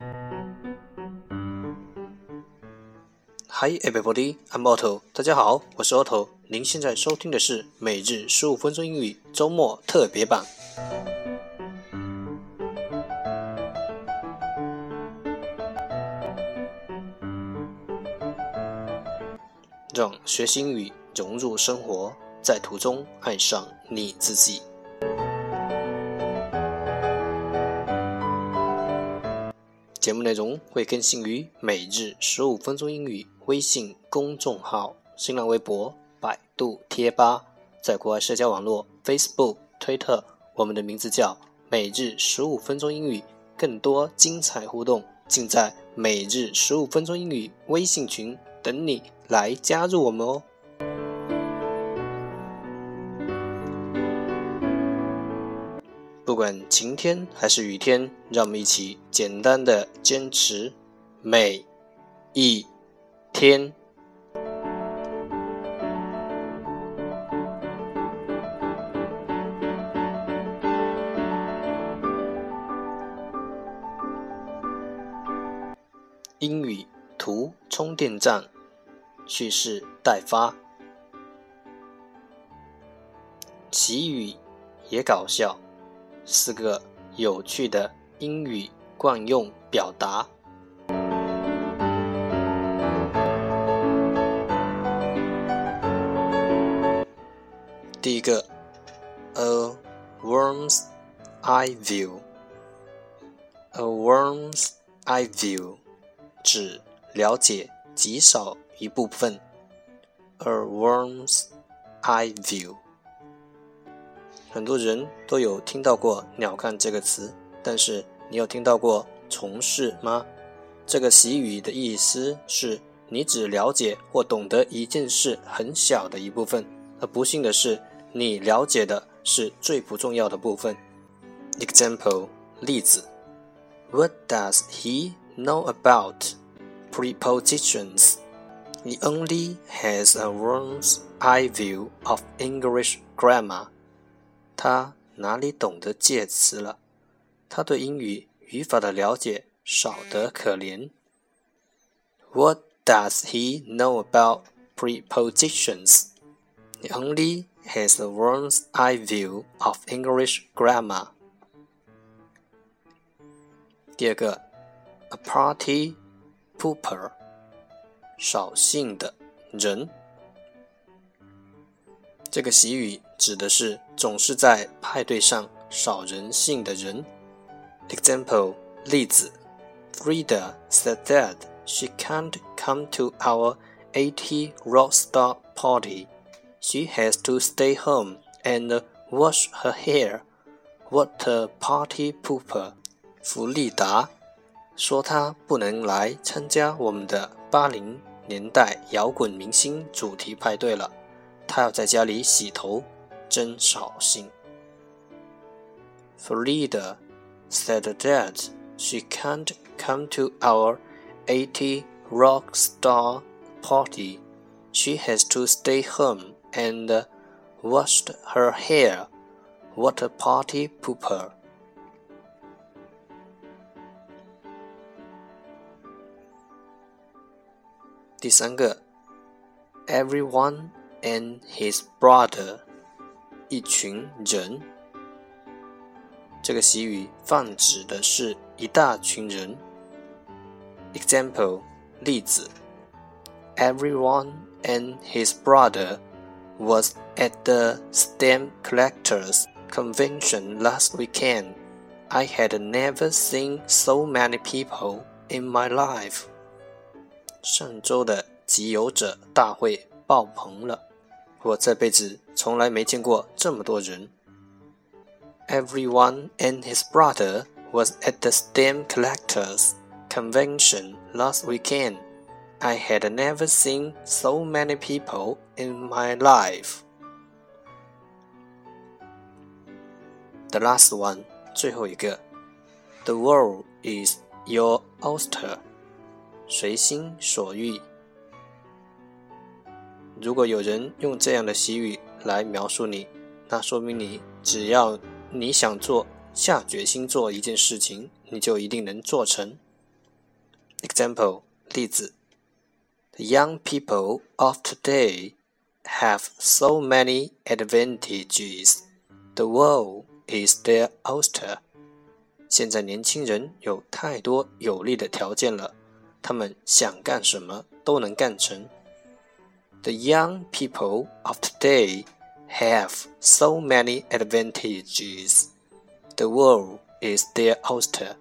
Hi everybody, I'm Otto。大家好，我是 Otto。您现在收听的是每日十五分钟英语周末特别版。让学习英语融入生活，在途中爱上你自己。节目内容会更新于每日十五分钟英语微信公众号、新浪微博、百度贴吧，在国外社交网络 Facebook、推特，我们的名字叫每日十五分钟英语。更多精彩互动尽在每日十五分钟英语微信群，等你来加入我们哦。管晴天还是雨天，让我们一起简单的坚持每一天。英语图充电站，蓄势待发。奇语也搞笑。四个有趣的英语惯用表达。第一个，a worm's eye view，a worm's eye view 指了解极少一部分，a worm's eye view。很多人都有听到过“鸟瞰”这个词，但是你有听到过“从事”吗？这个习语的意思是你只了解或懂得一件事很小的一部分，而不幸的是，你了解的是最不重要的部分。Example 例子：What does he know about prepositions? He only has a worm's eye view of English grammar. 他哪里懂得介词了？他对英语语法的了解少得可怜。What does he know about prepositions? He only has a worm's eye view of English grammar. 第二个，a party pooper，扫兴的人。这个习语指的是总是在派对上少人性的人。Example 例子：Frida said that she can't come to our 80 Rockstar party. She has to stay home and wash her hair. What a party pooper! 弗利达说她不能来参加我们的八零年代摇滚明星主题派对了。他要在家里洗头， 真扫兴。Frida said that she can't come to our 80 rock star party. She has to stay home and washed her hair. What a party pooper! 第三个，everyone and his brother， 一群人。这个习语泛指的是一大群人。Example 例子：Everyone and his brother was at the stamp collectors convention last weekend. I had never seen so many people in my life. 上周的集邮者大会爆棚了。 我这辈子从来没见过这么多人。Everyone and his brother was at the stamp collectors convention last weekend. I had never seen so many people in my life. The last one，最后一个，The world is your oyster，随心所欲。 如果有人用这样的习语来描述你，那说明你只要你想做，下决心做一件事情，你就一定能做成。Example 例子：The young people of today have so many advantages. The world is their oyster. 现在年轻人有太多有利的条件了，他们想干什么都能干成。The young people of today have so many advantages. The world is their oyster.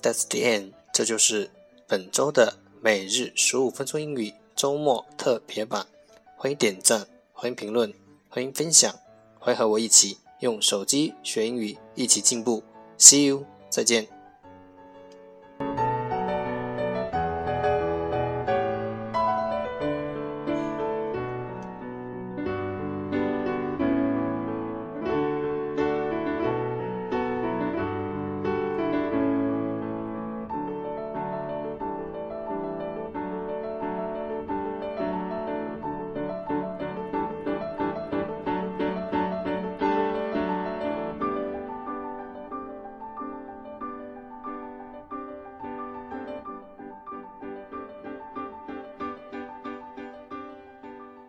That's the end。这就是本周的每日十五分钟英语周末特别版。欢迎点赞，欢迎评论，欢迎分享，欢迎和我一起 用手机学英语，一起进步。See you，再见。